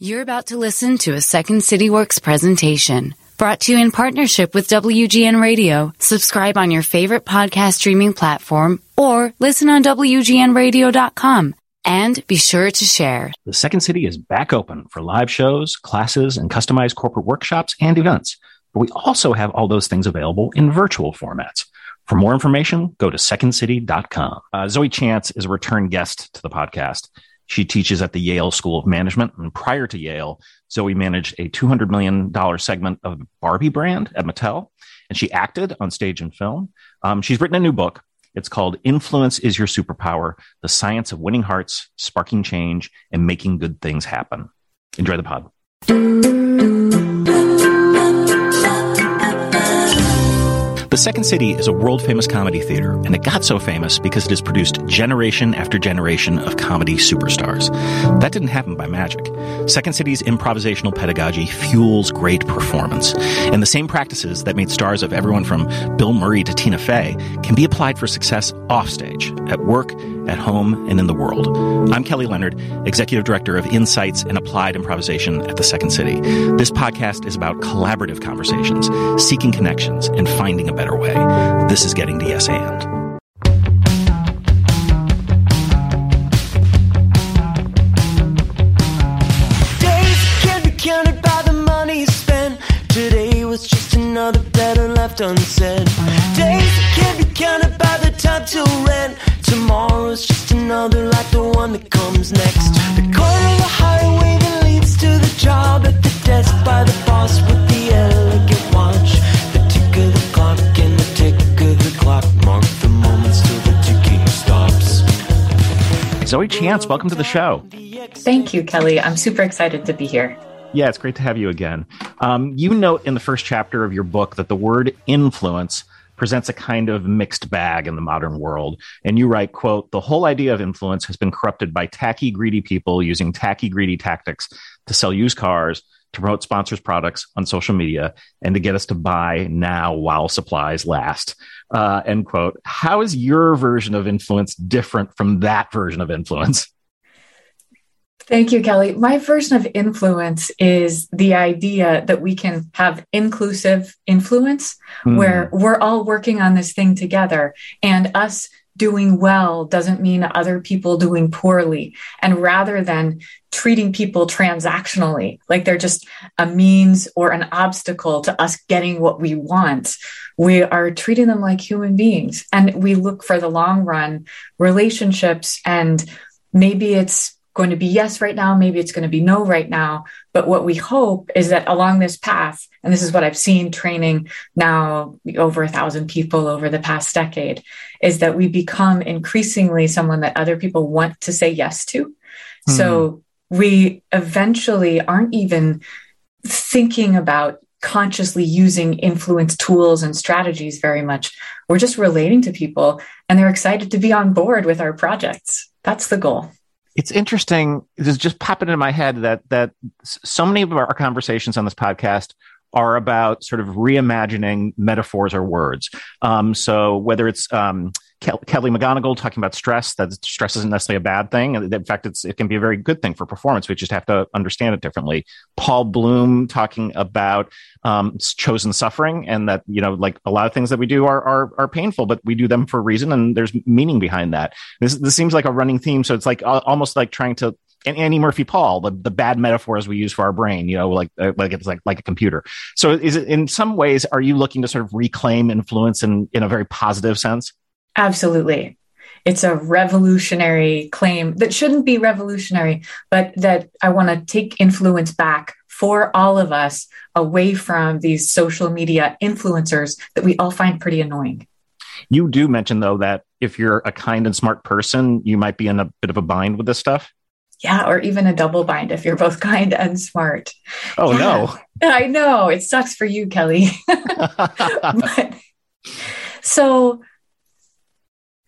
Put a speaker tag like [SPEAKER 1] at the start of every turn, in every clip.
[SPEAKER 1] You're about to listen to a Second City Works presentation brought to you in partnership with WGN Radio. Subscribe on your favorite podcast streaming platform or listen on WGNradio.com. And be sure to share.
[SPEAKER 2] The Second City is back open for live shows, classes, and customized corporate workshops and events. But we also have all those things available in virtual formats. For more information, go to secondcity.com. Uh, Zoe Chance is a return guest to the podcast. She teaches at the Yale School of Management. And prior to Yale, Zoe managed a $200 million segment of Barbie brand at Mattel. And she acted on stage and film. Um, she's written a new book. It's called Influence is Your Superpower The Science of Winning Hearts, Sparking Change, and Making Good Things Happen. Enjoy the pod. The Second City is a world famous comedy theater, and it got so famous because it has produced generation after generation of comedy superstars. That didn't happen by magic. Second City's improvisational pedagogy fuels great performance, and the same practices that made stars of everyone from Bill Murray to Tina Fey can be applied for success offstage, at work, at home, and in the world. I'm Kelly Leonard, Executive Director of Insights and Applied Improvisation at the Second City. This podcast is about collaborative conversations, seeking connections, and finding a better way. This is getting to yes and.
[SPEAKER 3] Days can't be counted by the money spent. Today was just another better left unsaid. Days can't be counted by the time till rent. Tomorrow's just another like the one that comes next. The corner of the highway that leads to the job at the desk by the boss with
[SPEAKER 2] Zoe Chance, welcome to the show.
[SPEAKER 4] Thank you, Kelly. I'm super excited to be here.
[SPEAKER 2] Yeah, it's great to have you again. Um, you note in the first chapter of your book that the word influence presents a kind of mixed bag in the modern world. And you write, quote, the whole idea of influence has been corrupted by tacky, greedy people using tacky, greedy tactics to sell used cars, to promote sponsors' products on social media, and to get us to buy now while supplies last. Uh, end quote. How is your version of influence different from that version of influence?
[SPEAKER 4] Thank you, Kelly. My version of influence is the idea that we can have inclusive influence
[SPEAKER 2] Hmm.
[SPEAKER 4] where we're all working on this thing together and us doing well doesn't mean other people doing poorly. And rather than treating people transactionally, like they're just a means or an obstacle to us getting what we want, we are treating them like human beings. And we look for the long run relationships and maybe it's going to be yes right now, maybe it's going to be no right now. But what we hope is that along this path, and this is what I've seen training now over a thousand people over the past decade, is that we become increasingly someone that other people want to say yes to. Hmm. So we eventually aren't even thinking about consciously using influence tools and strategies very much. We're just relating to people and they're excited to be on board with our projects. That's the goal.
[SPEAKER 2] It's interesting. It's just popping into my head that that so many of our conversations on this podcast are about sort of reimagining metaphors or words. Um, so whether it's um, Kel- Kelly McGonigal talking about stress, that stress isn't necessarily a bad thing. And In fact, it's, it can be a very good thing for performance. We just have to understand it differently. Paul Bloom talking about um, chosen suffering and that, you know, like a lot of things that we do are, are, are painful, but we do them for a reason and there's meaning behind that. This, this seems like a running theme. So it's like uh, almost like trying to and Annie Murphy Paul, the, the bad metaphors we use for our brain, you know, like uh, like it's like like a computer. So is it in some ways are you looking to sort of reclaim influence in in a very positive sense?
[SPEAKER 4] Absolutely. It's a revolutionary claim that shouldn't be revolutionary, but that I want to take influence back for all of us away from these social media influencers that we all find pretty annoying.
[SPEAKER 2] You do mention though that if you're a kind and smart person, you might be in a bit of a bind with this stuff.
[SPEAKER 4] Yeah, or even a double bind if you're both kind and smart.
[SPEAKER 2] Oh
[SPEAKER 4] Yeah. I know it sucks for you, Kelly. but so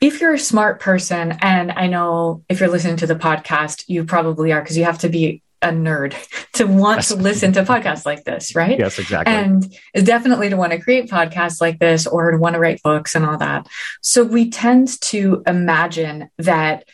[SPEAKER 4] if you're a smart person, and I know if you're listening to the podcast, you probably are because you have to be a nerd to want
[SPEAKER 2] Yes.
[SPEAKER 4] to listen to podcasts like this, right?
[SPEAKER 2] yes, exactly.
[SPEAKER 4] And definitely to want to create podcasts like this or to want to write books and all that. So we tend to imagine that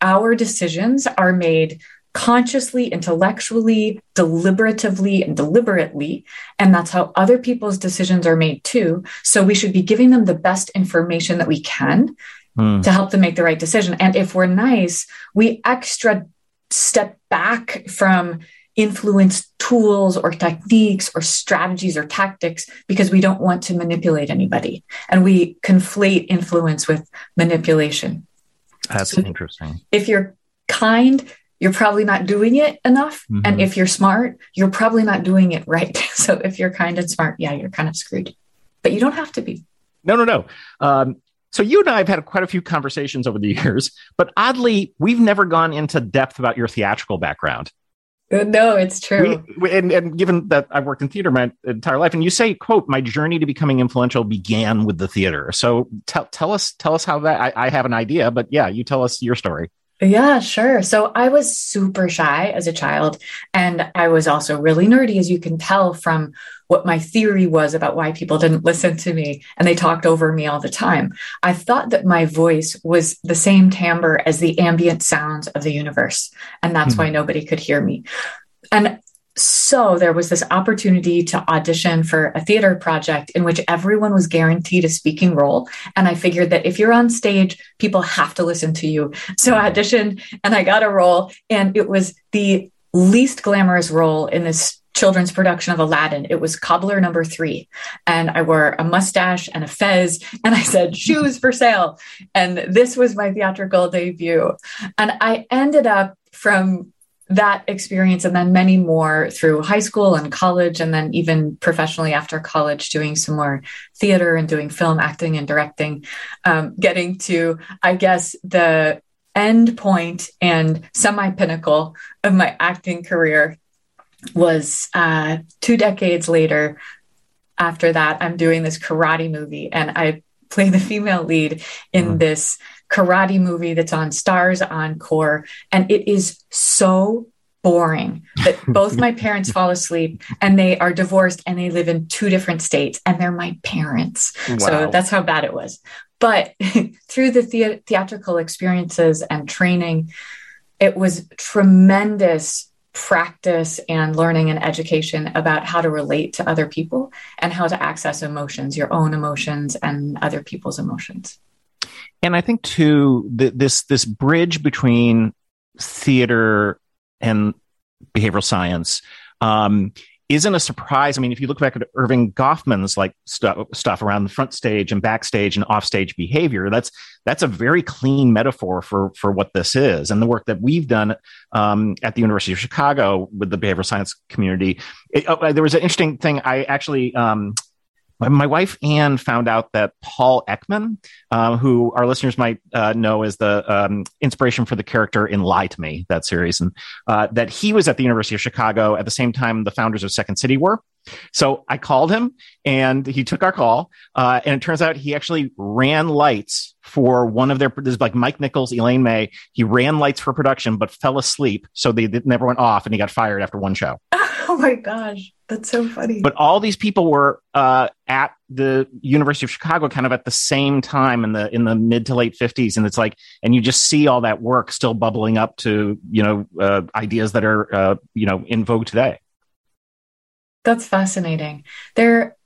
[SPEAKER 4] our decisions are made consciously, intellectually, deliberatively, and deliberately. And that's how other people's decisions are made too. So we should be giving them the best information that we can mm. to help them make the right decision. And if we're nice, we extra step back from influence tools or techniques or strategies or tactics because we don't want to manipulate anybody. And we conflate influence with manipulation.
[SPEAKER 2] That's so interesting.
[SPEAKER 4] If you're kind, you're probably not doing it enough. Mm-hmm. And if you're smart, you're probably not doing it right. so if you're kind and smart, yeah, you're kind of screwed. But you don't have to be.
[SPEAKER 2] No, no, no. Um, so you and I have had quite a few conversations over the years, but oddly, we've never gone into depth about your theatrical background.
[SPEAKER 4] Uh, no, it's true.
[SPEAKER 2] We, and, and, given that I've worked in theater my entire life, and you say, "quote My journey to becoming influential began with the theater." So tell tell us tell us how that. I, I have an idea, but yeah, you tell us your story.
[SPEAKER 4] Yeah, sure. So I was super shy as a child. And I was also really nerdy, as you can tell from what my theory was about why people didn't listen to me and they talked over me all the time. I thought that my voice was the same timbre as the ambient sounds of the universe. And that's mm-hmm. why nobody could hear me. And so there was this opportunity to audition for a theater project in which everyone was guaranteed a speaking role. And I figured that if you're on stage, people have to listen to you. So I auditioned and I got a role. And it was the least glamorous role in this children's production of Aladdin. It was cobbler number three. And I wore a mustache and a fez and I said, shoes for sale. And this was my theatrical debut. And I ended up from that experience and then many more through high school and college and then even professionally after college doing some more theater and doing film acting and directing um, getting to i guess the end point and semi pinnacle of my acting career was uh, two decades later after that i'm doing this karate movie and i play the female lead in mm. this karate movie that's on Starz Encore. And it is so boring that both my parents fall asleep and they are divorced and they live in two different states and they're my parents. Wow. So that's how bad it was. But through the, the- theatrical experiences and training, it was tremendous practice and learning and education about how to relate to other people and how to access emotions, your own emotions and other people's emotions
[SPEAKER 2] and I think too this this bridge between theater and behavioral science um, isn't a surprise. I mean, if you look back at Erving Goffman's like stuff stuff around the front stage and backstage and offstage behavior, that's that's a very clean metaphor for for what this is. And the work that we've done um, at the University of Chicago with the behavioral science community, it, oh, there was an interesting thing. I actually um, my wife Anne found out that Paul Ekman, uh, who our listeners might uh, know as the um, inspiration for the character in Lie to Me, that series, and uh, that he was at the University of Chicago at the same time the founders of Second City were. So I called him and he took our call. Uh, and it turns out he actually ran lights for one of their, this is like Mike Nichols, Elaine May. He ran lights for production, but fell asleep. So they never went off and he got fired after one show.
[SPEAKER 4] Oh my gosh. That's so funny.
[SPEAKER 2] But all these people were uh, at the University of Chicago kind of at the same time in the in the mid to late 50s and it's like and you just see all that work still bubbling up to, you know, uh, ideas that are uh, you know, in vogue today.
[SPEAKER 4] That's fascinating. There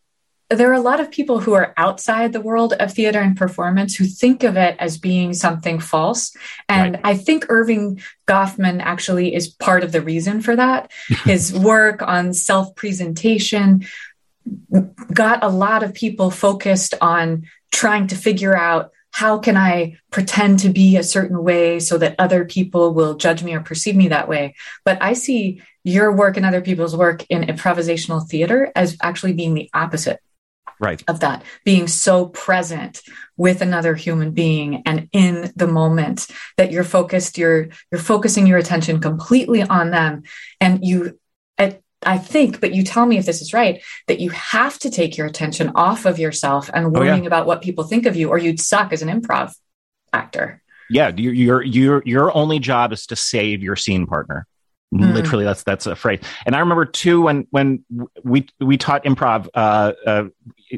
[SPEAKER 4] there are a lot of people who are outside the world of theater and performance who think of it as being something false. And right. I think Erving Goffman actually is part of the reason for that. His work on self presentation got a lot of people focused on trying to figure out how can I pretend to be a certain way so that other people will judge me or perceive me that way? But I see your work and other people's work in improvisational theater as actually being the opposite
[SPEAKER 2] right.
[SPEAKER 4] of that being so present with another human being and in the moment that you're focused you're you're focusing your attention completely on them. And you I, I think but you tell me if this is right that you have to take your attention off of yourself and worrying oh, yeah. about what people think of you or you'd suck as an improv actor.
[SPEAKER 2] Yeah your your your your only job is to save your scene partner Mm. Literally, that's that's a phrase. And I remember too when when we we taught improv uh, uh,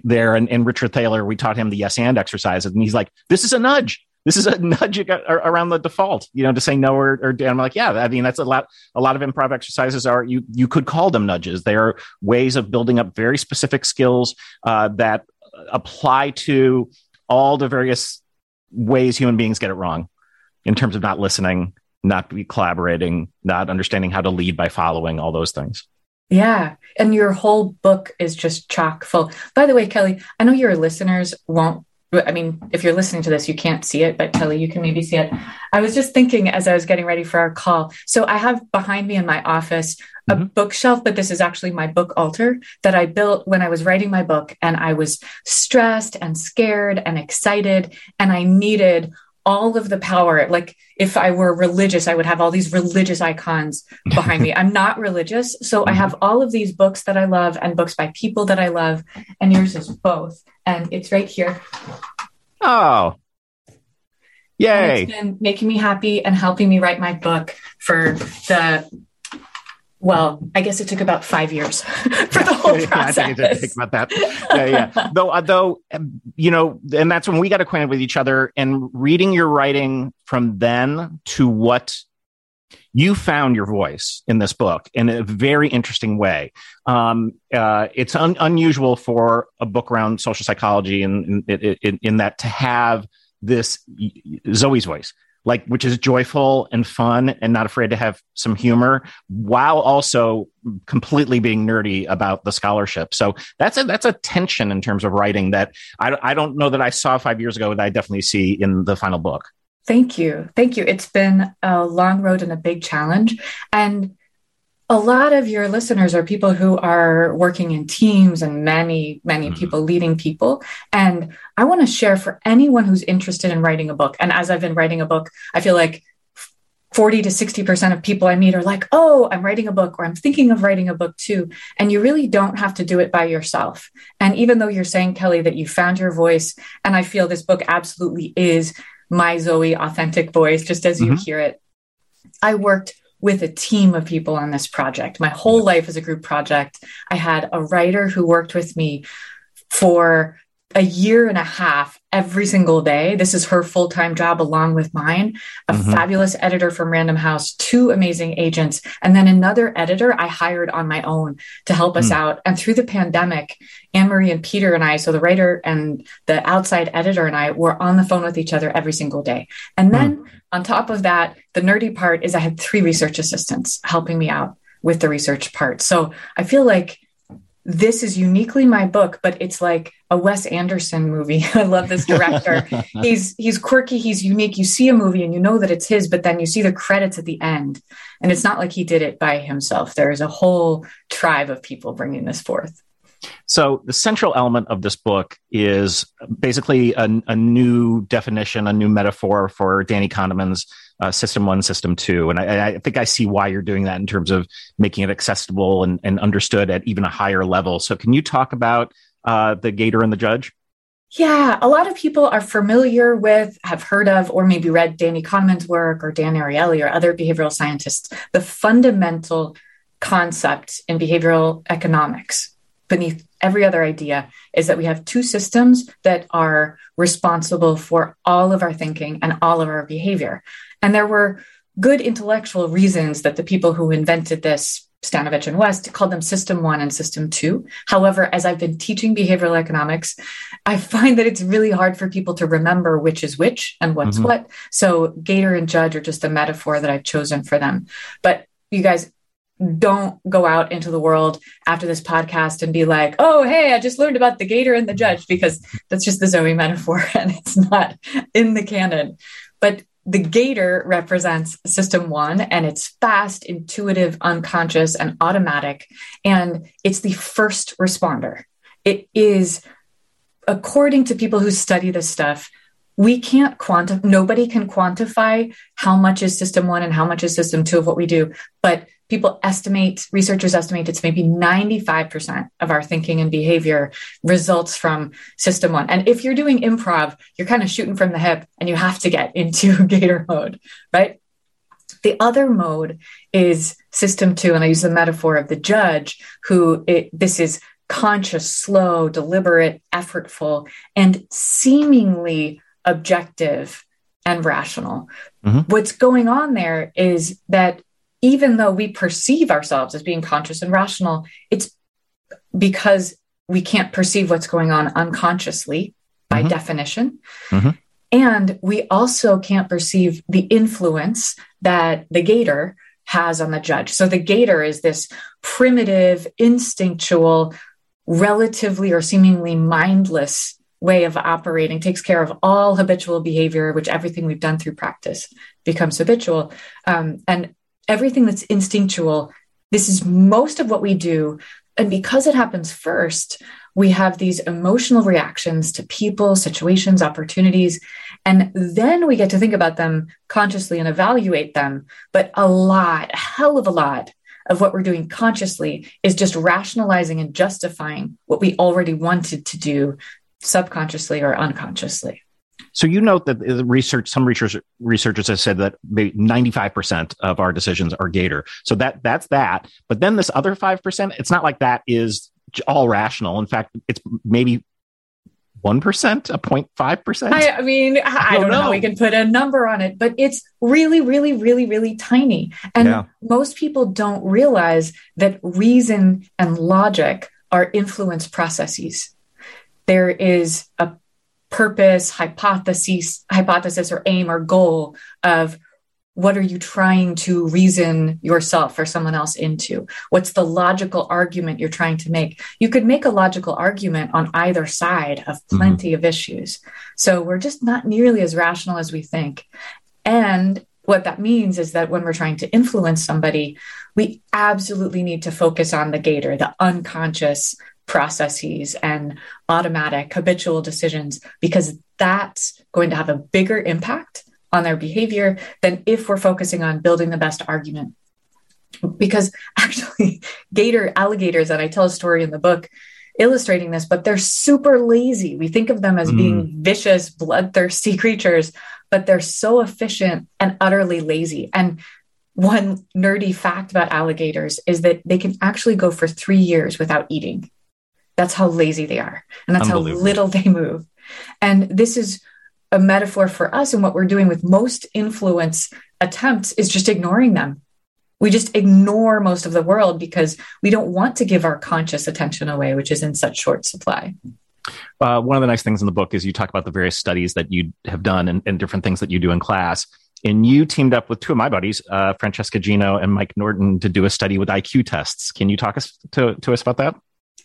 [SPEAKER 2] there, and, and Richard Thaler, we taught him the yes and exercises, and he's like, "This is a nudge. this is a nudge around the default, you know, to say no or, or I'm like, yeah, I mean, that's a lot. A lot of improv exercises are you you could call them nudges. They are ways of building up very specific skills uh, that apply to all the various ways human beings get it wrong in terms of not listening, not be collaborating, not understanding how to lead by following all those things.
[SPEAKER 4] Yeah. And your whole book is just chock full. By the way, Kelly, I know your listeners won't I mean, if you're listening to this, you can't see it, but Kelly, you can maybe see it. I was just thinking as I was getting ready for our call. So I have behind me in my office a mm-hmm. bookshelf, but this is actually my book altar that I built when I was writing my book. And I was stressed and scared and excited, and I needed all of the power. Like if I were religious, I would have all these religious icons behind me. I'm not religious. So I mm-hmm. have all of these books that I love and books by people that I love. And yours is both and it's right here.
[SPEAKER 2] Oh, yay!
[SPEAKER 4] And it's been making me happy and helping me write my book for the. Well, I guess it took about five years for the whole process. I think
[SPEAKER 2] think about that. Yeah, yeah. though, uh, though, um, you know, and that's when we got acquainted with each other. And reading your writing from then to what you found your voice in this book in a very interesting way. Um, uh, it's un- unusual for a book around social psychology in, in, in, in that to have this Zoe's voice, like which is joyful and fun and not afraid to have some humor while also completely being nerdy about the scholarship. So that's a that's a tension in terms of writing that I, I don't know that I saw five years ago that I definitely see in the final book.
[SPEAKER 4] Thank you. Thank you. It's been a long road and a big challenge. And a lot of your listeners are people who are working in teams and many, many mm-hmm. people leading people. And I want to share for anyone who's interested in writing a book. And as I've been writing a book, I feel like 40 to 60% of people I meet are like, oh, I'm writing a book or I'm thinking of writing a book too. And you really don't have to do it by yourself. And even though you're saying, Kelly, that you found your voice, and I feel this book absolutely is my Zoe authentic voice, just as you mm-hmm. hear it. I worked with a team of people on this project. My whole life is a group project. I had a writer who worked with me for a year and a half every single day. This is her full time job along with mine. A mm-hmm. fabulous editor from Random House, two amazing agents, and then another editor I hired on my own to help us mm. out. And through the pandemic, Anne Marie and Peter and I, so the writer and the outside editor and I were on the phone with each other every single day. And then mm. on top of that, the nerdy part is I had three research assistants helping me out with the research part. So I feel like this is uniquely my book, but it's like a Wes Anderson movie. I love this director. he's he's quirky, he's unique. You see a movie and you know that it's his, but then you see the credits at the end. And it's not like he did it by himself. There is a whole tribe of people bringing this forth.
[SPEAKER 2] So the central element of this book is basically a, a new definition, a new metaphor for Danny Kahneman's uh, system one, system two. And I, I, think I see why you're doing that in terms of making it accessible and, and understood at even a higher level. So can you talk about uh, the gator and the judge?
[SPEAKER 4] Yeah, a lot of people are familiar with, have heard of, or maybe read Danny Kahneman's work or Dan Ariely or other behavioral scientists. The fundamental concept in behavioral economics beneath every other idea is that we have two systems that are responsible for all of our thinking and all of our behavior. And there were good intellectual reasons that the people who invented this, Stanovich and West, called them system one and system two. However, as I've been teaching behavioral economics, I find that it's really hard for people to remember which is which and what's mm-hmm. what. So Gator and Judge are just a metaphor that I've chosen for them. But you guys, don't go out into the world after this podcast and be like, oh, hey, I just learned about the gator and the judge, because that's just the Zoe metaphor and it's not in the canon. But the gator represents system one and it's fast, intuitive, unconscious, and automatic. And it's the first responder. It is, according to people who study this stuff, we can't quantify, nobody can quantify how much is system one and how much is system two of what we do. But people estimate, researchers estimate it's maybe 95% of our thinking and behavior results from system one. And if you're doing improv, you're kind of shooting from the hip and you have to get into gator mode, right? The other mode is system two. And I use the metaphor of the judge who it, this is conscious, slow, deliberate, effortful, and seemingly objective and rational. Mm-hmm. What's going on there is that even though we perceive ourselves as being conscious and rational, it's because we can't perceive what's going on unconsciously by mm-hmm. definition. Mm-hmm. And we also can't perceive the influence that the gator has on the judge. So the gator is this primitive, instinctual, relatively or seemingly mindless way of operating, takes care of all habitual behavior, which everything we've done through practice becomes habitual. Um, and everything that's instinctual, this is most of what we do. And because it happens first, we have these emotional reactions to people, situations, opportunities, and then we get to think about them consciously and evaluate them. But a lot, a hell of a lot of what we're doing consciously is just rationalizing and justifying what we already wanted to do subconsciously or unconsciously.
[SPEAKER 2] So you note that the research, some researchers researchers have said that ninety five percent of our decisions are Gator. So that that's that. But then this other five percent, it's not like that is all rational. In fact, it's maybe one percent, a 0.5 percent.
[SPEAKER 4] I, mean, I, I don't, don't know. know. We can put a number on it, but it's really, really, really, really tiny. And yeah. most people don't realize that reason and logic are influence processes. There is a purpose, hypothesis, hypothesis or aim or goal of what are you trying to reason yourself or someone else into? What's the logical argument you're trying to make? You could make a logical argument on either side of mm-hmm. plenty mm-hmm. of issues. So we're just not nearly as rational as we think. And what that means is that when we're trying to influence somebody, we absolutely need to focus on the gator, the unconscious processes and automatic habitual decisions, because that's going to have a bigger impact on their behavior than if we're focusing on building the best argument. Because actually, gator alligators, and I tell a story in the book illustrating this, but they're super lazy. We think of them as mm. being vicious, bloodthirsty creatures, but they're so efficient and utterly lazy. And one nerdy fact about alligators is that they can actually go for three years without eating. That's how lazy they are. And that's how little they move. And this is a metaphor for us and what we're doing with most influence attempts is just ignoring them. We just ignore most of the world because we don't want to give our conscious attention away, which is in such short supply.
[SPEAKER 2] Uh, one of the nice things in the book is you talk about the various studies that you have done and, and different things that you do in class. And you teamed up with two of my buddies, uh, Francesca Gino and Mike Norton, to do a study with IQ tests. Can you talk us to, to us about that?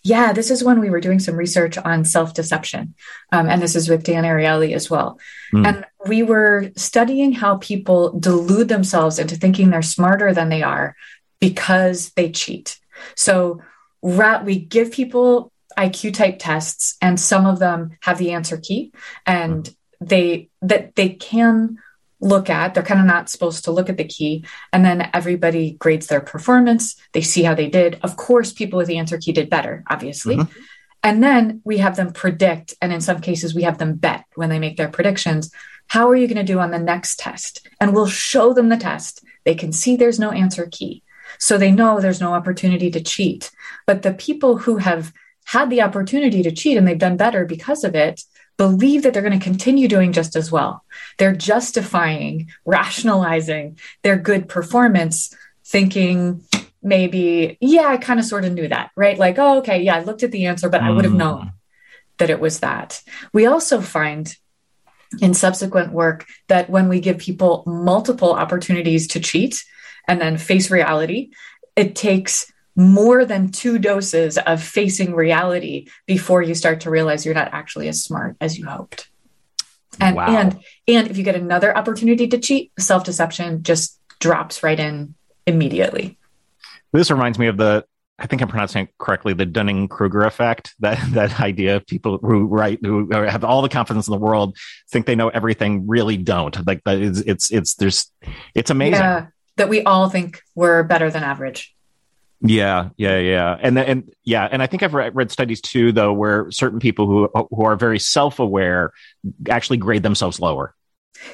[SPEAKER 4] Yeah, this is when we were doing some research on self deception. Um, and this is with Dan Ariely as well. Mm. And we were studying how people delude themselves into thinking they're smarter than they are because they cheat. So we give people IQ type tests, and some of them have the answer key, and mm. they that they can look at. They're kind of not supposed to look at the key. And then everybody grades their performance. They see how they did. Of course, people with the answer key did better, obviously. Mm-hmm. And then we have them predict. And in some cases, we have them bet when they make their predictions. How are you going to do on the next test? And we'll show them the test. They can see there's no answer key. So they know there's no opportunity to cheat. But the people who have had the opportunity to cheat and they've done better because of it, believe that they're going to continue doing just as well. They're justifying, rationalizing their good performance, thinking maybe, yeah, I kind of sort of knew that, right? Like, oh, okay, yeah, I looked at the answer, but mm. I would have known that it was that. We also find in subsequent work that when we give people multiple opportunities to cheat and then face reality, it takes more than two doses of facing reality before you start to realize you're not actually as smart as you hoped. And wow. and and if you get another opportunity to cheat, self-deception just drops right in immediately.
[SPEAKER 2] This reminds me of the I think I'm pronouncing it correctly, the Dunning Kruger effect. That that idea of people who write who have all the confidence in the world think they know everything really don't. Like that is it's it's there's it's amazing. Yeah,
[SPEAKER 4] that we all think we're better than average.
[SPEAKER 2] Yeah, yeah, yeah, and and yeah, and I think I've read, read studies too, though, where certain people who who are very self aware actually grade themselves lower.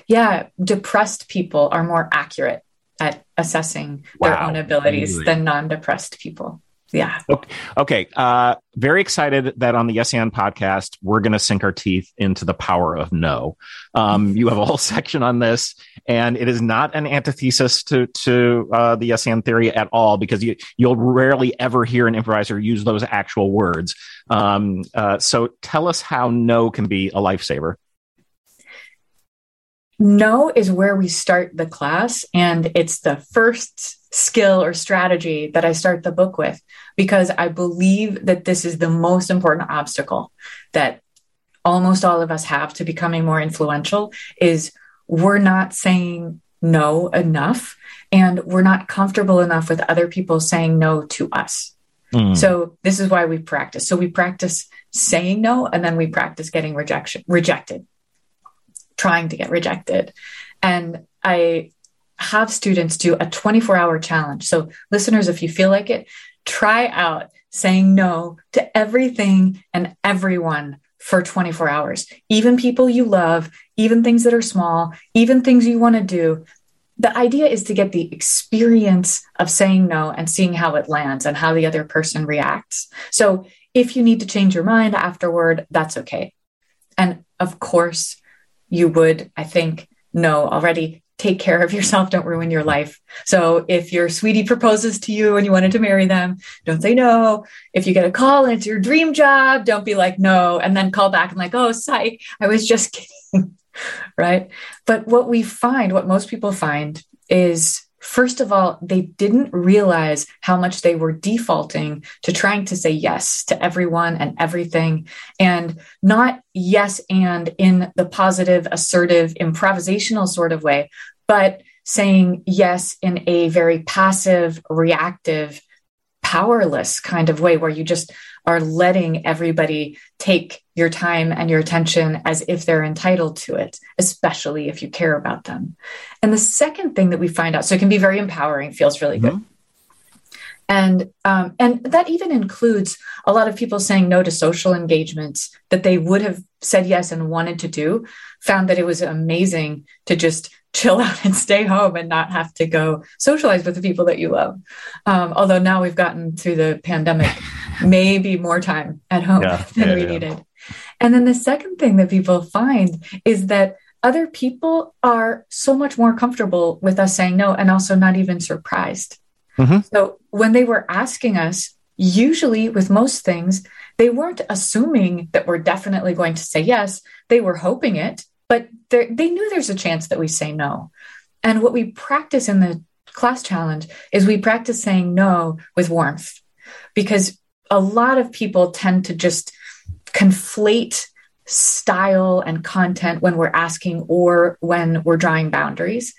[SPEAKER 4] Yeah, depressed people are more accurate at assessing wow. their own abilities really? than non depressed people. Yeah.
[SPEAKER 2] Okay. okay. Uh, very excited that on the Yes and podcast, we're going to sink our teeth into the power of no. Um, you have a whole section on this, and it is not an antithesis to to uh, the Yes and theory at all, because you you'll rarely ever hear an improviser use those actual words. Um, uh, so tell us how no can be a lifesaver.
[SPEAKER 4] No is where we start the class, and it's the first skill or strategy that I start the book with because I believe that this is the most important obstacle that almost all of us have to becoming more influential is we're not saying no enough and we're not comfortable enough with other people saying no to us. Mm. So this is why we practice. So we practice saying no and then we practice getting rejection rejected trying to get rejected. And I have students do a 24 hour challenge. So, listeners, if you feel like it, try out saying no to everything and everyone for 24 hours, even people you love, even things that are small, even things you want to do. The idea is to get the experience of saying no and seeing how it lands and how the other person reacts. So, if you need to change your mind afterward, that's okay. And of course, you would, I think, know already take care of yourself. Don't ruin your life. So if your sweetie proposes to you and you wanted to marry them, don't say no. If you get a call and it's your dream job, don't be like, no, and then call back and like, oh, psych, I was just kidding. right. But what we find, what most people find is First of all, they didn't realize how much they were defaulting to trying to say yes to everyone and everything, and not yes and in the positive, assertive, improvisational sort of way, but saying yes in a very passive, reactive, powerless kind of way where you just are letting everybody take your time and your attention as if they're entitled to it, especially if you care about them. And the second thing that we find out, so it can be very empowering, feels really good. Mm-hmm. And um, and that even includes a lot of people saying no to social engagements that they would have said yes and wanted to do. Found that it was amazing to just chill out and stay home and not have to go socialize with the people that you love. Um, although now we've gotten through the pandemic, maybe more time at home yeah, than yeah, we yeah. needed. And then the second thing that people find is that other people are so much more comfortable with us saying no and also not even surprised. Mm-hmm. So when they were asking us, usually with most things, they weren't assuming that we're definitely going to say yes. They were hoping it, but they knew there's a chance that we say no. And what we practice in the class challenge is we practice saying no with warmth because a lot of people tend to just conflate style and content when we're asking or when we're drawing boundaries.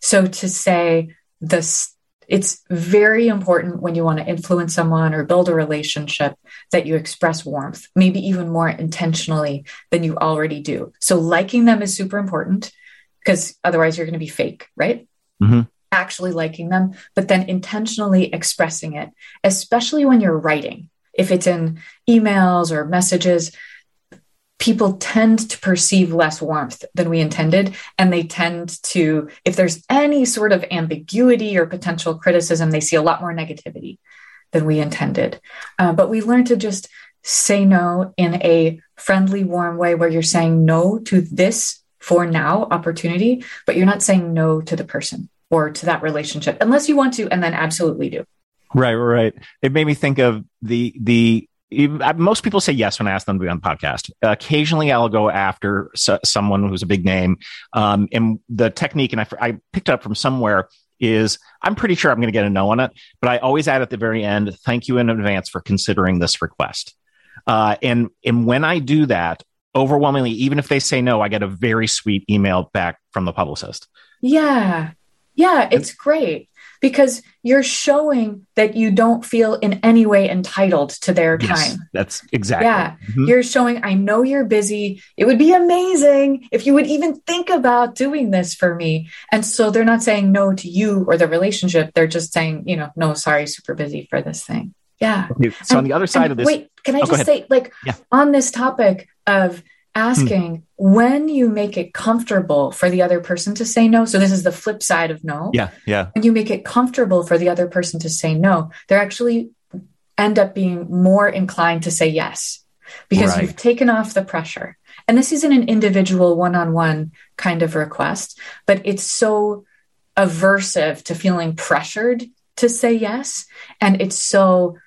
[SPEAKER 4] So to say this it's very important when you want to influence someone or build a relationship that you express warmth, maybe even more intentionally than you already do. So liking them is super important because otherwise you're going to be fake, right? Mm-hmm. Actually liking them, but then intentionally expressing it, especially when you're writing. If it's in emails or messages, people tend to perceive less warmth than we intended. And they tend to, if there's any sort of ambiguity or potential criticism, they see a lot more negativity than we intended. Uh, but we learn to just say no in a friendly, warm way where you're saying no to this for now opportunity, but you're not saying no to the person or to that relationship unless you want to, and then absolutely do.
[SPEAKER 2] Right, right. It made me think of the the most people say yes when I ask them to be on the podcast. Occasionally, I'll go after someone who's a big name. Um, and the technique, and I, I picked up from somewhere, is I'm pretty sure I'm going to get a no on it, but I always add at the very end, thank you in advance for considering this request. Uh, and and when I do that, overwhelmingly, even if they say no, I get a very sweet email back from the publicist.
[SPEAKER 4] Yeah, yeah, it's great because you're showing that you don't feel in any way entitled to their yes, time.
[SPEAKER 2] That's exactly.
[SPEAKER 4] Yeah. Mm-hmm. You're showing, I know you're busy. It would be amazing if you would even think about doing this for me. And so they're not saying no to you or the relationship. They're just saying, you know, no, sorry, super busy for this thing. Yeah.
[SPEAKER 2] Okay, so and, on the other side of this.
[SPEAKER 4] Wait, can I oh, just say, like, yeah. on this topic of asking hmm. when you make it comfortable for the other person to say no. So this is the flip side of no.
[SPEAKER 2] Yeah. Yeah.
[SPEAKER 4] When you make it comfortable for the other person to say no, they're actually end up being more inclined to say yes because
[SPEAKER 2] Right.
[SPEAKER 4] you've taken off the pressure. And this isn't an individual one on one kind of request, but it's so aversive to feeling pressured to say yes. And it's so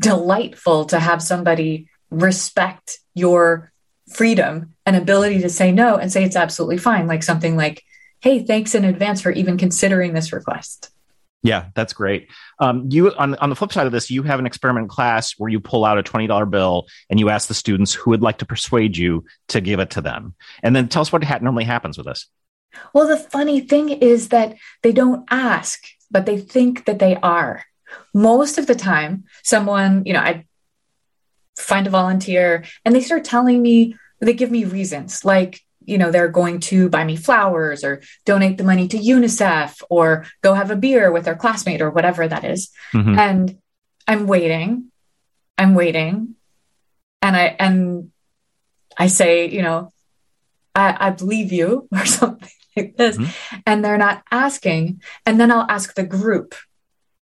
[SPEAKER 4] delightful to have somebody respect your freedom and ability to say no and say it's absolutely fine. Like something like, hey, thanks in advance for even considering this request.
[SPEAKER 2] Yeah, that's great. Um, you on on the flip side of this, you have an experiment class where you pull out a twenty dollar bill and you ask the students who would like to persuade you to give it to them, and then tell us what ha- normally happens with this.
[SPEAKER 4] Well, the funny thing is that they don't ask, but they think that they are. Most of the time, someone, you know, I find a volunteer and they start telling me, they give me reasons like, you know, they're going to buy me flowers or donate the money to UNICEF or go have a beer with their classmate or whatever that is.
[SPEAKER 2] Mhm.
[SPEAKER 4] And I'm waiting, I'm waiting. And I, and I say, you know, I, I believe you or something like this.
[SPEAKER 2] Mhm.
[SPEAKER 4] And they're not asking. And then I'll ask the group,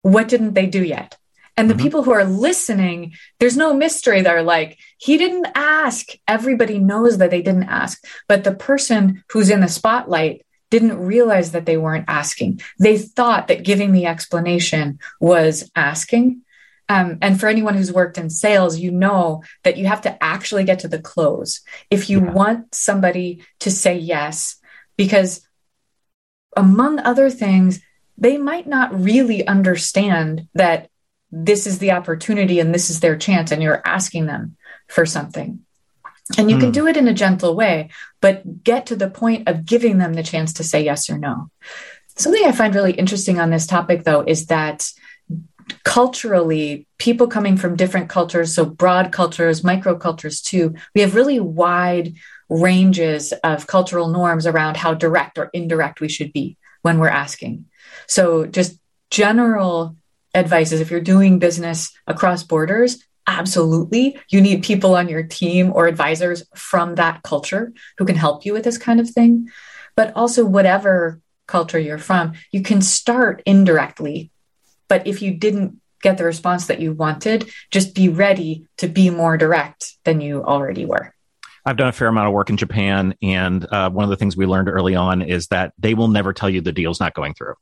[SPEAKER 4] what didn't they do yet? And the
[SPEAKER 2] Mhm.
[SPEAKER 4] people who are listening, there's no mystery. They're like, he didn't ask. Everybody knows that they didn't ask. But the person who's in the spotlight didn't realize that they weren't asking. They thought that giving the explanation was asking. Um, and for anyone who's worked in sales, you know that you have to actually get to the close. If you
[SPEAKER 2] Yeah.
[SPEAKER 4] want somebody to say yes, because among other things, they might not really understand that this is the opportunity and this is their chance, and you're asking them for something. And you can
[SPEAKER 2] Hmm.
[SPEAKER 4] do it in a gentle way, but get to the point of giving them the chance to say yes or no. Something I find really interesting on this topic, though, is that culturally, people coming from different cultures, so broad cultures, microcultures too, we have really wide ranges of cultural norms around how direct or indirect we should be when we're asking. So, just general advice is if you're doing business across borders, absolutely, you need people on your team or advisors from that culture who can help you with this kind of thing. But also, whatever culture you're from, you can start indirectly. But if you didn't get the response that you wanted, just be ready to be more direct than you already were.
[SPEAKER 2] I've done a fair amount of work in Japan, and uh, one of the things we learned early on is that they will never tell you the deal's not going through.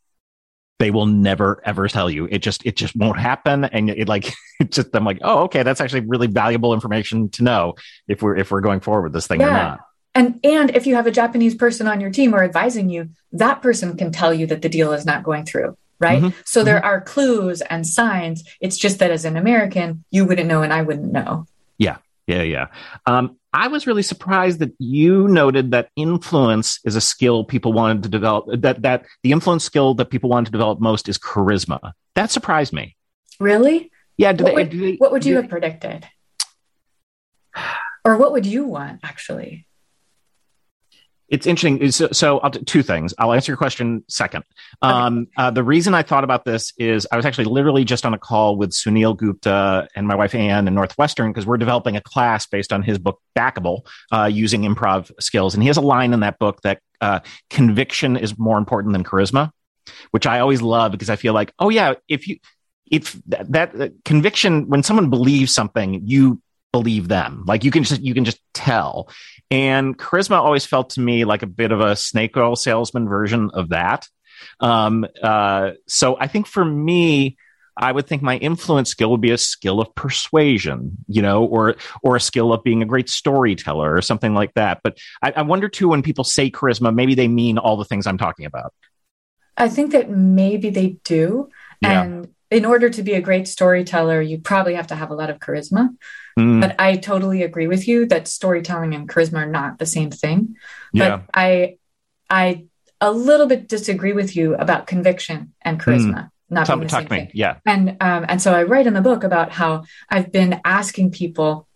[SPEAKER 2] They will never ever tell you. It just it just won't happen, and it like it just I'm like, oh, okay, that's actually really valuable information to know if we're if we're going forward with this thing or
[SPEAKER 4] Yeah.
[SPEAKER 2] not.
[SPEAKER 4] And and if you have a Japanese person on your team or advising you, that person can tell you that the deal is not going through, right?
[SPEAKER 2] Mhm.
[SPEAKER 4] So there are clues and signs. It's just that as an American, you wouldn't know and I wouldn't know.
[SPEAKER 2] Yeah. Yeah, yeah. Um, I was really surprised that you noted that influence is a skill people wanted to develop. That that the influence skill that people wanted to develop most is charisma. That surprised me.
[SPEAKER 4] Really?
[SPEAKER 2] Yeah.
[SPEAKER 4] What
[SPEAKER 2] they,
[SPEAKER 4] would,
[SPEAKER 2] they-
[SPEAKER 4] what would you have predicted? Or what would you want actually?
[SPEAKER 2] It's interesting. So, so I'll do two things. I'll answer your question second. Um, uh, the reason I thought about this is I was actually literally just on a call with Sunil Gupta and my wife Anne in Northwestern because we're developing a class based on his book Backable uh, using improv skills. And he has a line in that book that uh, conviction is more important than charisma, which I always love because I feel like, oh yeah, if you if that, that uh, conviction when someone believes something, you believe them. Like you can just you can just tell. And charisma always felt to me like a bit of a snake oil salesman version of that. Um, uh, so I think for me, I would think my influence skill would be a skill of persuasion, you know, or or a skill of being a great storyteller or something like that. But I, I wonder too when people say charisma, maybe they mean all the things I'm talking about.
[SPEAKER 4] I think that maybe they do.
[SPEAKER 2] Yeah.
[SPEAKER 4] And in order to be a great storyteller, you probably have to have a lot of charisma.
[SPEAKER 2] Mm,
[SPEAKER 4] But I totally agree with you that storytelling and charisma are not the same thing.
[SPEAKER 2] yeah.
[SPEAKER 4] But I I a little bit disagree with you about conviction and charisma. Not
[SPEAKER 2] Talk,
[SPEAKER 4] being the same
[SPEAKER 2] me.
[SPEAKER 4] thing.
[SPEAKER 2] Yeah.
[SPEAKER 4] And um, and so I write in the book about how I've been asking people.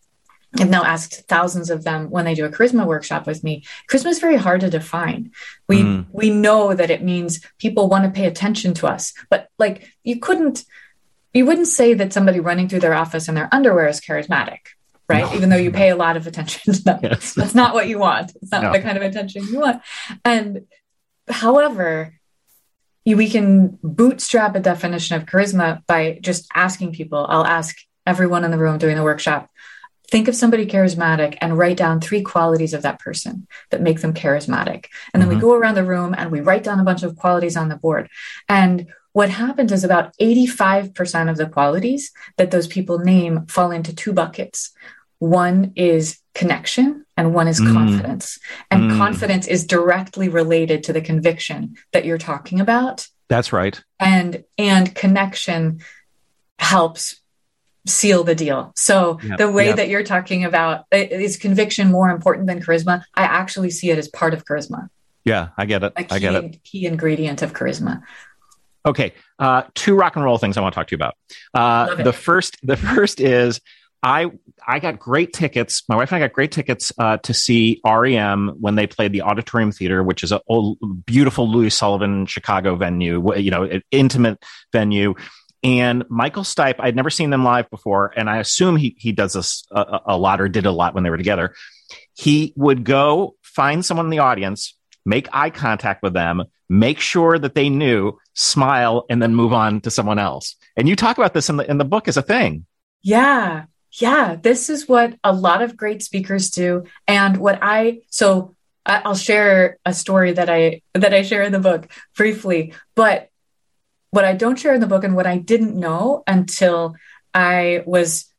[SPEAKER 4] I've now asked thousands of them when they do a charisma workshop with me. Charisma is very hard to define. We
[SPEAKER 2] Mm.
[SPEAKER 4] we know that it means people want to pay attention to us, but like you couldn't, you wouldn't say that somebody running through their office in their underwear is charismatic, right?
[SPEAKER 2] No.
[SPEAKER 4] Even though you pay a lot of attention to them.
[SPEAKER 2] Yes.
[SPEAKER 4] That's not what you want. It's not
[SPEAKER 2] No.
[SPEAKER 4] the kind of attention you want. And however, we can bootstrap a definition of charisma by just asking people. I'll ask everyone in the room doing the workshop think of somebody charismatic and write down three qualities of that person that make them charismatic. And then mm-hmm. we go around the room and we write down a bunch of qualities on the board. And what happens is about 85% of the qualities that those people name fall into two buckets. One is connection and one is mm. confidence. And mm. confidence is directly related to the conviction that you're talking about.
[SPEAKER 2] That's right.
[SPEAKER 4] And and connection helps seal the deal. So yep, the way yep. that you're talking about is conviction more important than charisma? I actually see it as part of charisma.
[SPEAKER 2] Yeah, I get it. I get it.
[SPEAKER 4] Key ingredient of charisma.
[SPEAKER 2] Okay, uh, two rock and roll things I want to talk to you about. Uh, the first, the first is I I got great tickets. My wife and I got great tickets uh, to see REM when they played the Auditorium Theater, which is a old, beautiful Louis Sullivan Chicago venue. You know, intimate venue and Michael Stipe, I'd never seen them live before, and I assume he he does this a, a, lot or did a lot when they were together. He would go find someone in the audience, make eye contact with them, make sure that they knew, smile, and then move on to someone else. And you talk about this in the in the book as a thing.
[SPEAKER 4] Yeah, yeah. This is what a lot of great speakers do, and what I so I'll share a story that I that I share in the book briefly, but what I don't share in the book and what I didn't know until I was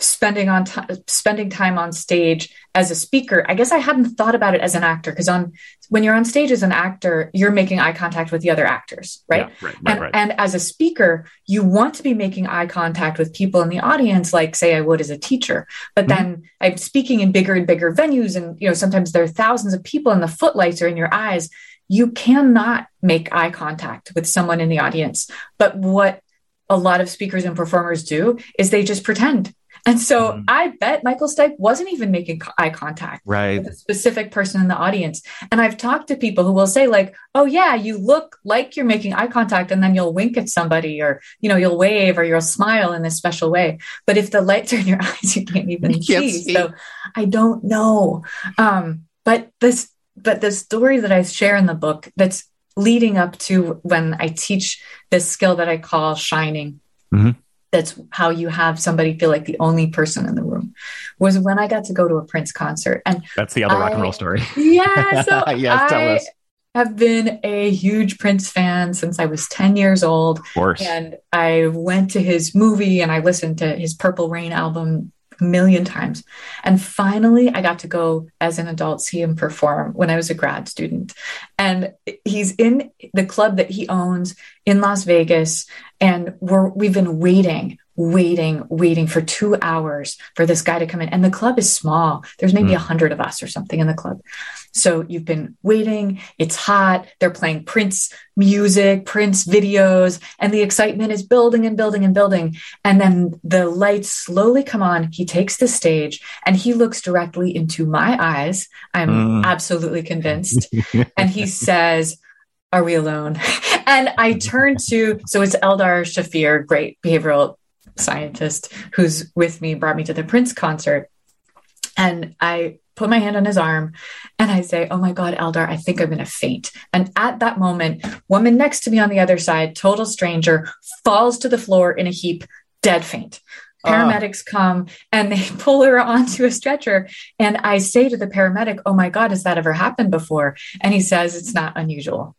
[SPEAKER 4] spending on t- spending time on stage as a speaker i guess i hadn't thought about it as an actor because on when you're on stage as an actor you're making eye contact with the other actors right, yeah, right, right and, right. and as a speaker you want to be making eye contact with people in the audience like say i would as a teacher but mm-hmm. then i'm speaking in bigger and bigger venues and you know sometimes there are thousands of people and the footlights are in your eyes you cannot make eye contact with someone in the audience. But what a lot of speakers and performers do is they just pretend. And so mm. I bet Michael Stipe wasn't even making eye contact
[SPEAKER 2] right.
[SPEAKER 4] with a specific person in the audience. And I've talked to people who will say, like, oh, yeah, you look like you're making eye contact, and then you'll wink at somebody or, you know, you'll wave or you'll smile in this special way. But if the lights are in your eyes, you can't even you can't see. see. So I don't know. Um, but this but the story that I share in the book that's leading up to when I teach this skill that I call shining. Mm-hmm. That's how you have somebody feel like the only person in the room. Was when I got to go to a Prince concert, and
[SPEAKER 2] that's the other I, rock and roll story.
[SPEAKER 4] Yeah, so yes, tell I us. have been a huge Prince fan since I was ten years old.
[SPEAKER 2] Of course,
[SPEAKER 4] and I went to his movie and I listened to his Purple Rain album a million times. And finally, I got to go as an adult see him perform when I was a grad student. And he's in the club that he owns in Las Vegas. And we're, we've been waiting, waiting, waiting for two hours for this guy to come in. And the club is small. There's maybe a mm. hundred of us or something in the club. So you've been waiting, it's hot, they're playing Prince music, Prince videos, and the excitement is building and building and building. And then the lights slowly come on. He takes the stage and he looks directly into my eyes. I'm mm. absolutely convinced. and he says, Are we alone? and I turn to, so it's Eldar Shafir, great behavioral scientist who's with me, brought me to the Prince concert. And I put my hand on his arm and I say, Oh my God, Eldar, I think I'm going to faint. And at that moment, woman next to me on the other side, total stranger, falls to the floor in a heap, dead faint. Ah. Paramedics come and they pull her onto a stretcher. And I say to the paramedic, Oh my God, has that ever happened before? And he says, It's not unusual.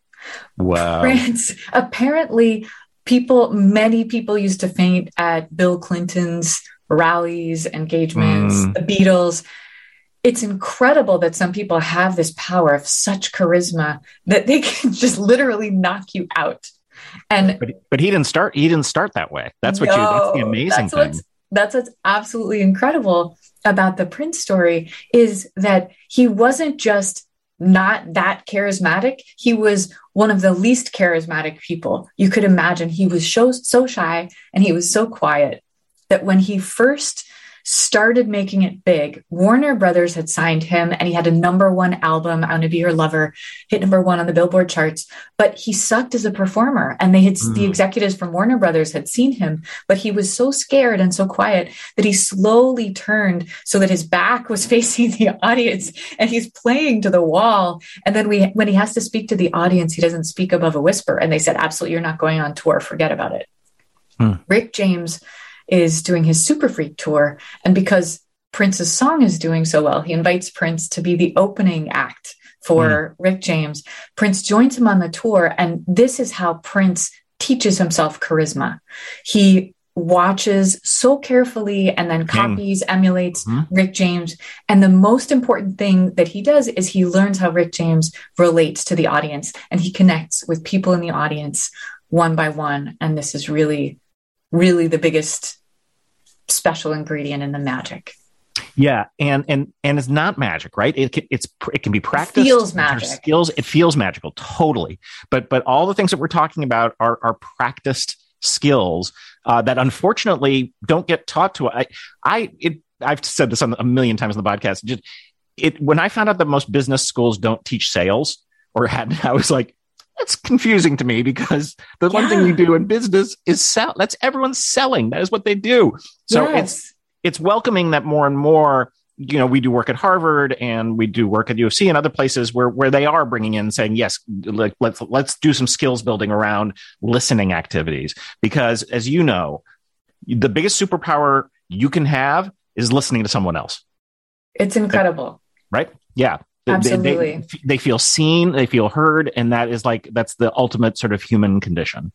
[SPEAKER 2] Wow.
[SPEAKER 4] Prince, apparently, people, many people used to faint at Bill Clinton's rallies, engagements, mm. the Beatles it's incredible that some people have this power of such charisma that they can just literally knock you out. And
[SPEAKER 2] but, but he didn't start he didn't start that way. That's what no, you that's the amazing that's thing.
[SPEAKER 4] What's, that's what's absolutely incredible about the Prince story is that he wasn't just not that charismatic. He was one of the least charismatic people you could imagine. He was so, so shy and he was so quiet that when he first started making it big. Warner Brothers had signed him and he had a number one album, I Want to Be Your Lover, hit number one on the Billboard charts, but he sucked as a performer. And they had, mm. the executives from Warner Brothers had seen him, but he was so scared and so quiet that he slowly turned so that his back was facing the audience and he's playing to the wall. And then we, when he has to speak to the audience, he doesn't speak above a whisper. And they said, absolutely, you're not going on tour. Forget about it. Hmm. Rick James is doing his Super Freak tour. And because Prince's song is doing so well, he invites Prince to be the opening act for mm. Rick James. Prince joins him on the tour, and this is how Prince teaches himself charisma. He watches so carefully and then copies, King. emulates mm-hmm. Rick James. And the most important thing that he does is he learns how Rick James relates to the audience and he connects with people in the audience one by one. And this is really, really the biggest special ingredient in the magic.
[SPEAKER 2] Yeah, and and and it's not magic, right? It can, it's it can be practiced. It
[SPEAKER 4] feels magic.
[SPEAKER 2] Skills. It feels magical, totally. But but all the things that we're talking about are are practiced skills uh, that unfortunately don't get taught to. I I it, I've said this on a million times on the podcast. Just it when I found out that most business schools don't teach sales or had, I was like, that's confusing to me because the yeah. one thing you do in business is sell. That's everyone's selling. That is what they do. So yes. it's it's welcoming that more and more. You know, we do work at Harvard and we do work at UFC and other places where where they are bringing in saying yes, like let's let's do some skills building around listening activities because as you know, the biggest superpower you can have is listening to someone else.
[SPEAKER 4] It's incredible.
[SPEAKER 2] Right? Yeah.
[SPEAKER 4] Absolutely.
[SPEAKER 2] They, they, they, feel seen, they feel heard, and that is like that's the ultimate sort of human condition.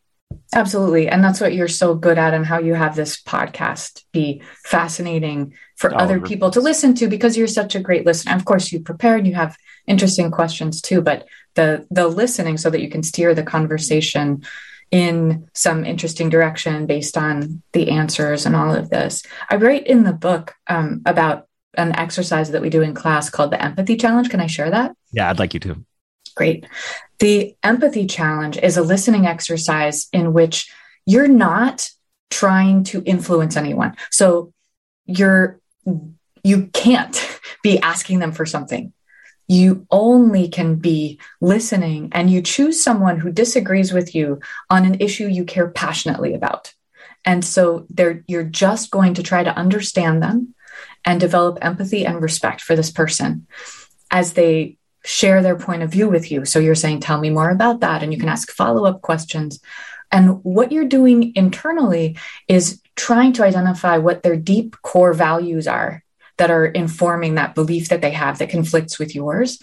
[SPEAKER 4] Absolutely. And that's what you're so good at, and how you have this podcast be fascinating for oh, other people to listen to because you're such a great listener. Of course, you prepare and you have interesting questions too, but the the listening so that you can steer the conversation in some interesting direction based on the answers and all of this. I write in the book um, about an exercise that we do in class called the empathy challenge. Can I share that?
[SPEAKER 2] Yeah, I'd like you to.
[SPEAKER 4] Great. The empathy challenge is a listening exercise in which you're not trying to influence anyone. So you're you can't be asking them for something. You only can be listening and you choose someone who disagrees with you on an issue you care passionately about. And so they you're just going to try to understand them and develop empathy and respect for this person as they share their point of view with you. So you're saying, Tell me more about that. And you can ask follow up questions. And what you're doing internally is trying to identify what their deep core values are that are informing that belief that they have that conflicts with yours.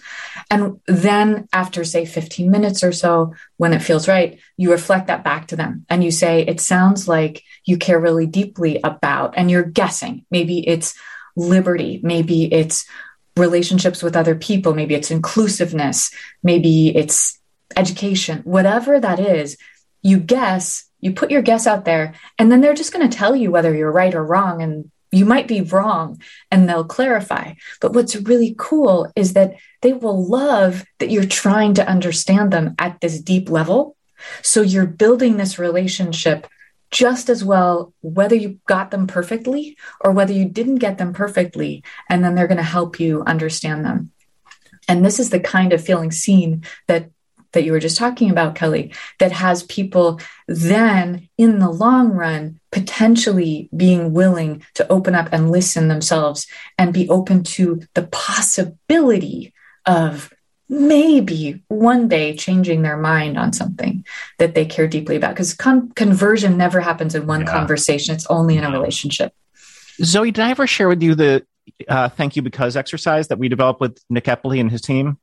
[SPEAKER 4] And then, after say 15 minutes or so, when it feels right, you reflect that back to them and you say, It sounds like you care really deeply about, and you're guessing. Maybe it's liberty, maybe it's relationships with other people, maybe it's inclusiveness, maybe it's education, whatever that is, you guess, you put your guess out there, and then they're just going to tell you whether you're right or wrong. And you might be wrong and they'll clarify. But what's really cool is that they will love that you're trying to understand them at this deep level. So you're building this relationship just as well, whether you got them perfectly or whether you didn't get them perfectly. And then they're going to help you understand them. And this is the kind of feeling seen that that you were just talking about, Kelly, that has people then in the long run potentially being willing to open up and listen themselves and be open to the possibility of maybe one day changing their mind on something that they care deeply about because con- conversion never happens in one yeah. conversation. It's only in a relationship.
[SPEAKER 2] Zoe did i ever share with you the uh, thank you because exercise that we developed with nick epley and his team?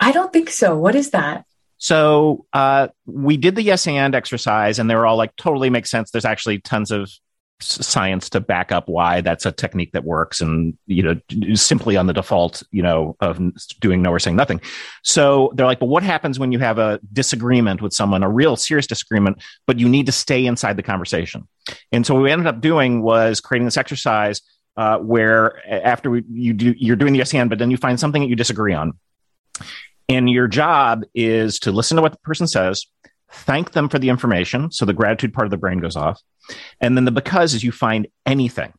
[SPEAKER 4] I don't think so. What is that?
[SPEAKER 2] So uh, we did the yes and exercise and they were all like totally makes sense. There's actually tons of science to back up why that's a technique that works and you know simply on the default you know of doing no or saying nothing. So they're like but what happens when you have a disagreement with someone a real serious disagreement but you need to stay inside the conversation? And so what we ended up doing was creating this exercise uh, where after we, you do you're doing the yes and but then you find something that you disagree on. And your job is to listen to what the person says thank them for the information so the gratitude part of the brain goes off and then the because is you find anything.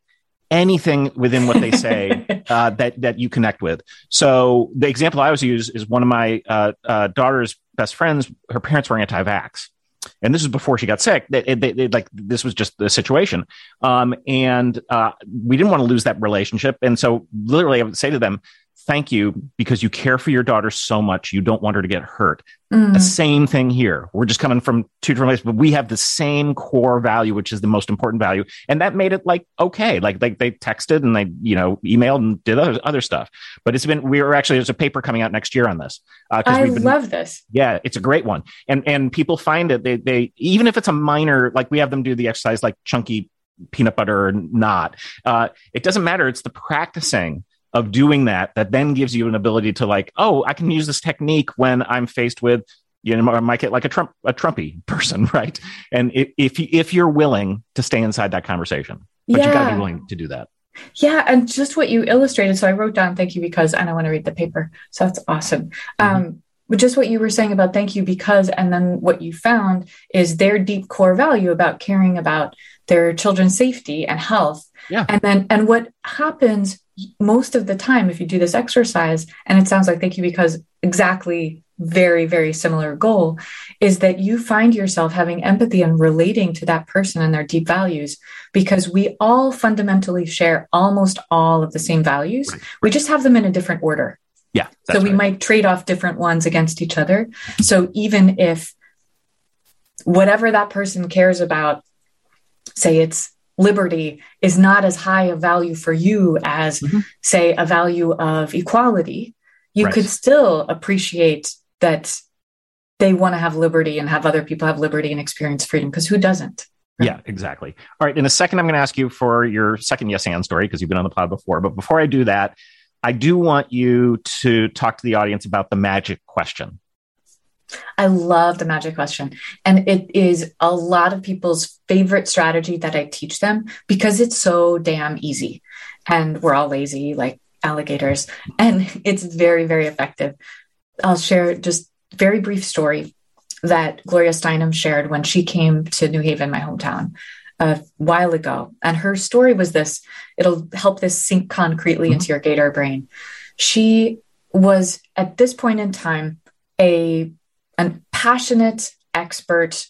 [SPEAKER 2] anything within what they say uh, that that you connect with. So the example I always use is one of my uh, uh, daughter's best friends. Her parents were anti-vax, and this was before she got sick. They, they, they, like this was just the situation, um, and uh, we didn't want to lose that relationship. And so, literally, I would say to them, thank you because you care for your daughter so much. You don't want her to get hurt. Mm. The same thing here. We're just coming from two different places, but we have the same core value, which is the most important value. And that made it like, okay, like, like they texted and they, you know, emailed and did other, other stuff. But it's been, we were actually, there's a paper coming out next year on this.
[SPEAKER 4] Uh, I been, love this.
[SPEAKER 2] Yeah, it's a great one. And, and people find it, they, they, even if it's a minor, like we have them do the exercise, like chunky peanut butter or not, uh, it doesn't matter. It's the practicing of doing that that then gives you an ability to like, oh, I can use this technique when I'm faced with, you know, I might get like a Trump a Trumpy person, right? And if if, you, if you're willing to stay inside that conversation, but yeah. you got to be willing to do that.
[SPEAKER 4] Yeah, and just what you illustrated. So I wrote down thank you because, and I want to read the paper. So that's awesome. Mm-hmm. Um, but just what you were saying about thank you because, and then what you found is their deep core value about caring about their children's safety and health.
[SPEAKER 2] Yeah.
[SPEAKER 4] And then, and what happens most of the time, if you do this exercise, and it sounds like thank you because exactly very, very similar goal, is that you find yourself having empathy and relating to that person and their deep values because we all fundamentally share almost all of the same values. Right. We just have them in a different order.
[SPEAKER 2] Yeah.
[SPEAKER 4] So we right. might trade off different ones against each other. So even if whatever that person cares about, say it's liberty is not as high a value for you as, mm-hmm. say, a value of equality, you right. could still appreciate that they want to have liberty and have other people have liberty and experience freedom because who doesn't?
[SPEAKER 2] Right? Yeah, exactly. All right. In a second, I'm going to ask you for your second yes and story because you've been on the pod before. But before I do that, I do want you to talk to the audience about the magic question.
[SPEAKER 4] I love the magic question. And it is a lot of people's favorite strategy that I teach them because it's so damn easy. And we're all lazy like alligators. And it's very, very effective. I'll share just very brief story that Gloria Steinem shared when she came to New Haven, my hometown, a while ago. And her story was this it'll help this sink concretely mm-hmm. into your gator brain. She was at this point in time a a passionate expert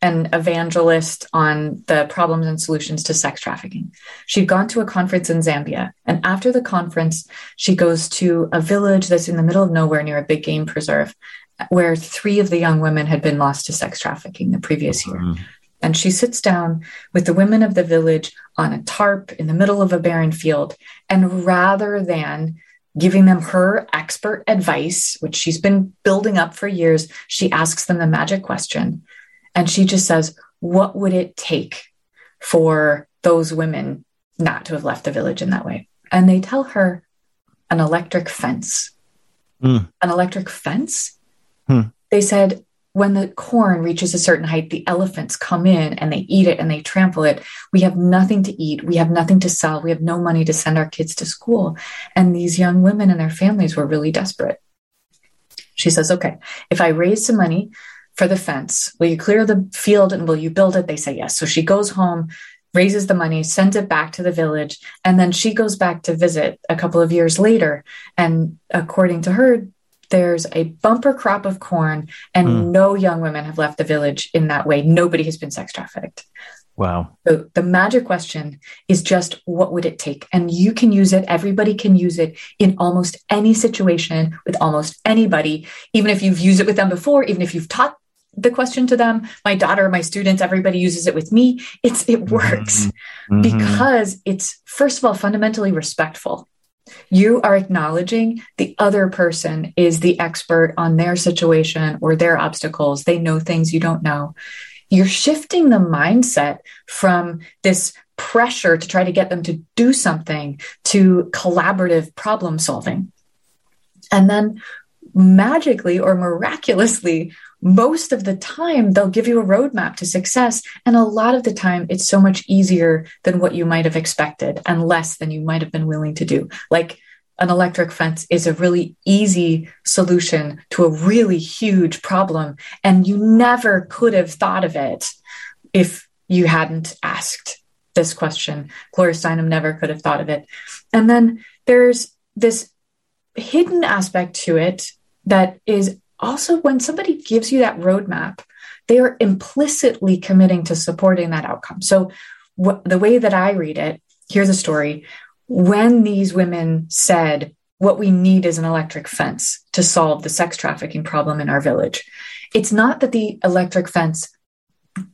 [SPEAKER 4] and evangelist on the problems and solutions to sex trafficking. She'd gone to a conference in Zambia. And after the conference, she goes to a village that's in the middle of nowhere near a big game preserve, where three of the young women had been lost to sex trafficking the previous year. Mm-hmm. And she sits down with the women of the village on a tarp in the middle of a barren field. And rather than giving them her expert advice, which she's been building up for years. She asks them the magic question and she just says, What would it take for those women not to have left the village in that way? And they tell her an electric fence. Mm. An electric fence? Mm. They said, when the corn reaches a certain height, the elephants come in and they eat it and they trample it. We have nothing to eat. We have nothing to sell. We have no money to send our kids to school. And these young women and their families were really desperate. She says, okay, if I raise some money for the fence, will you clear the field and will you build it? They say yes. So she goes home, raises the money, sends it back to the village, and then she goes back to visit a couple of years later. And according to her, there's a bumper crop of corn, and mm. no young women have left the village in that way. Nobody has been sex trafficked.
[SPEAKER 2] Wow.
[SPEAKER 4] So the magic question is just what would it take? And you can use it, everybody can use it in almost any situation with almost anybody, even if you've used it with them before, even if you've taught the question to them my daughter my students everybody uses it with me it's it works mm-hmm. because it's first of all fundamentally respectful you are acknowledging the other person is the expert on their situation or their obstacles. They know things you don't know. You're shifting the mindset from this pressure to try to get them to do something to collaborative problem solving. And then magically or miraculously, most of the time they'll give you a roadmap to success. And a lot of the time it's so much easier than what you might have expected and less than you might have been willing to do. Like an electric fence is a really easy solution to a really huge problem. And you never could have thought of it if you hadn't asked this question. Gloria Steinem never could have thought of it. And then there's this hidden aspect to it that is also when somebody gives you that roadmap, they are implicitly committing to supporting that outcome. So, wh- the way that I read it, here's a story. When these women said, What we need is an electric fence to solve the sex trafficking problem in our village, it's not that the electric fence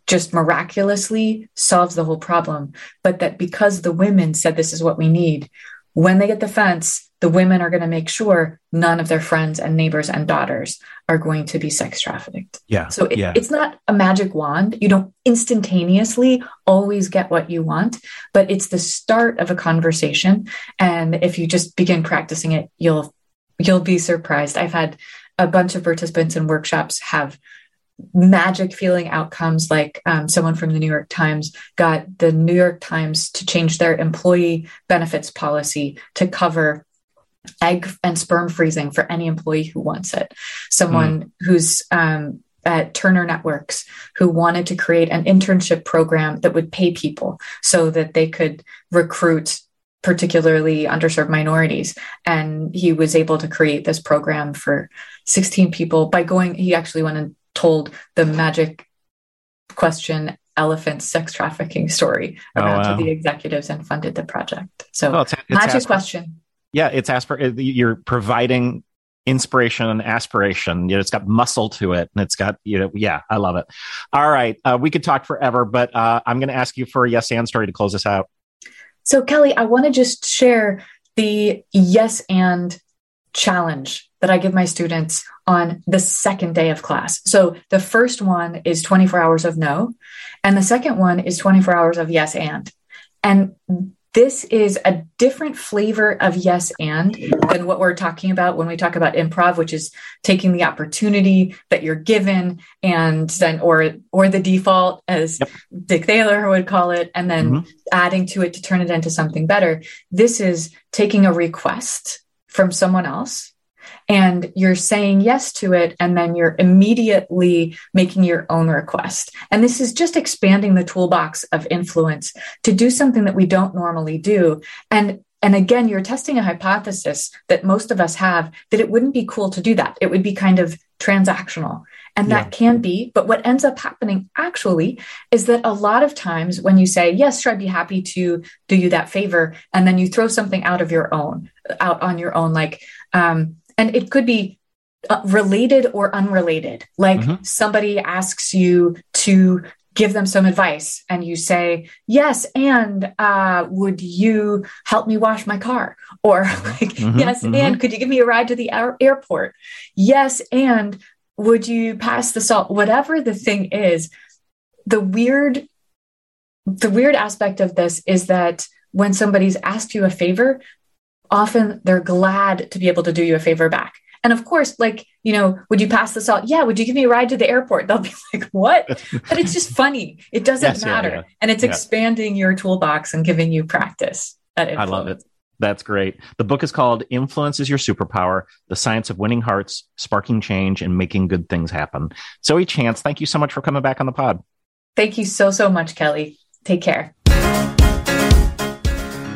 [SPEAKER 4] just miraculously solves the whole problem, but that because the women said this is what we need, when they get the fence, the women are going to make sure none of their friends and neighbors and daughters are going to be sex trafficked.
[SPEAKER 2] Yeah.
[SPEAKER 4] So it,
[SPEAKER 2] yeah.
[SPEAKER 4] it's not a magic wand. You don't instantaneously always get what you want, but it's the start of a conversation. And if you just begin practicing it, you'll you'll be surprised. I've had a bunch of participants in workshops have magic feeling outcomes like um, someone from the new york times got the new york times to change their employee benefits policy to cover egg and sperm freezing for any employee who wants it someone mm. who's um, at Turner Networks who wanted to create an internship program that would pay people so that they could recruit particularly underserved minorities. And he was able to create this program for 16 people by going, he actually went and told the magic question elephant sex trafficking story around oh, wow. to the executives and funded the project. So well, it's, it's magic question.
[SPEAKER 2] Yeah, it's aspir- you're providing inspiration and aspiration. You know, it's got muscle to it, and it's got you know, yeah, I love it. All right, uh, we could talk forever, but uh, I'm going to ask you for a yes and story to close us out.
[SPEAKER 4] So, Kelly, I want to just share the yes and challenge that I give my students on the second day of class. So the first one is 24 hours of no, and the second one is 24 hours of yes and. And this is a different flavor of yes and than what we're talking about when we talk about improv which is taking the opportunity that you're given and then or or the default as yep. dick thaler would call it and then mm-hmm. adding to it to turn it into something better this is taking a request from someone else and you're saying yes to it and then you're immediately making your own request. And this is just expanding the toolbox of influence to do something that we don't normally do. And and again you're testing a hypothesis that most of us have that it wouldn't be cool to do that. It would be kind of transactional. And that yeah. can be but what ends up happening actually is that a lot of times when you say yes sure i'd be happy to do you that favor and then you throw something out of your own out on your own like um, and it could be uh, related or unrelated. Like mm-hmm. somebody asks you to give them some advice and you say yes and uh, would you help me wash my car or mm-hmm. like mm-hmm, yes mm-hmm. and could you give me a ride to the air- airport yes and would you pass the salt whatever the thing is the weird the weird aspect of this is that when somebody's asked you a favor often they're glad to be able to do you a favor back. And of course, like, you know, would you pass this out? Yeah. Would you give me a ride to the airport? They'll be like, what? but it's just funny. It doesn't yes, matter. Yeah, yeah. And it's yeah. expanding your toolbox and giving you practice. I
[SPEAKER 2] love it. That's great. The book is called Influence is Your Superpower The Science of Winning Hearts, Sparking Change, and Making Good Things Happen. Zoe Chance, thank you so much for coming back on the pod.
[SPEAKER 4] Thank you so, so much, Kelly. Take care.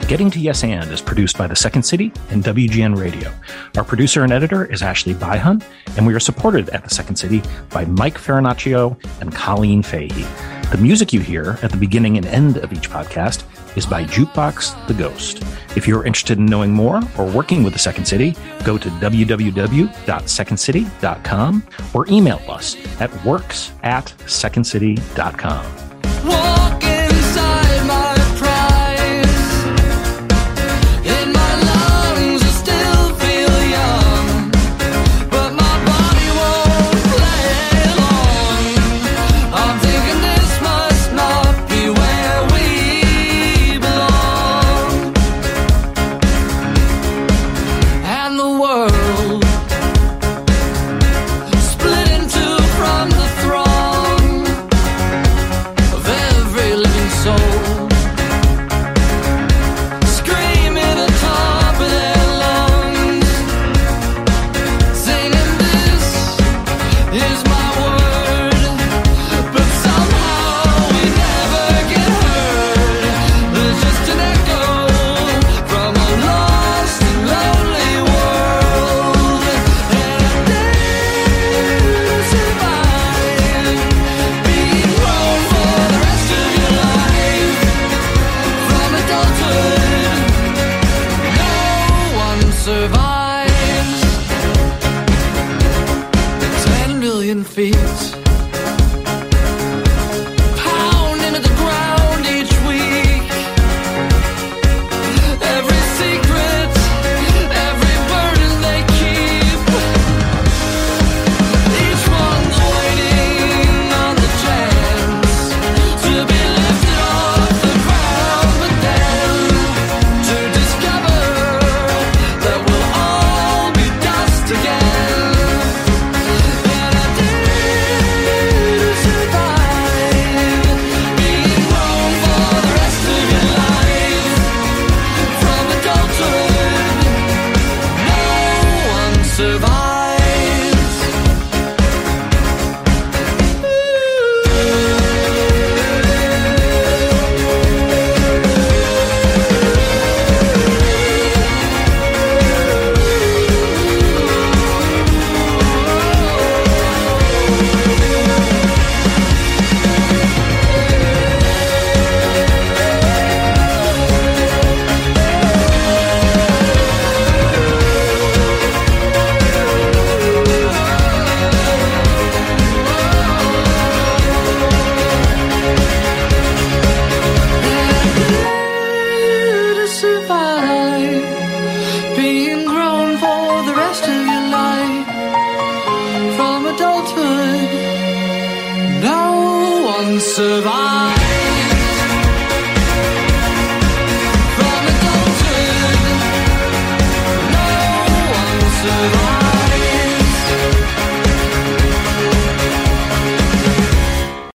[SPEAKER 2] Getting to Yes And is produced by The Second City and WGN Radio. Our producer and editor is Ashley Byhun, and we are supported at The Second City by Mike Farinaccio and Colleen Fahey. The music you hear at the beginning and end of each podcast is by Jukebox the Ghost. If you're interested in knowing more or working with The Second City, go to www.secondcity.com or email us at works at secondcity.com.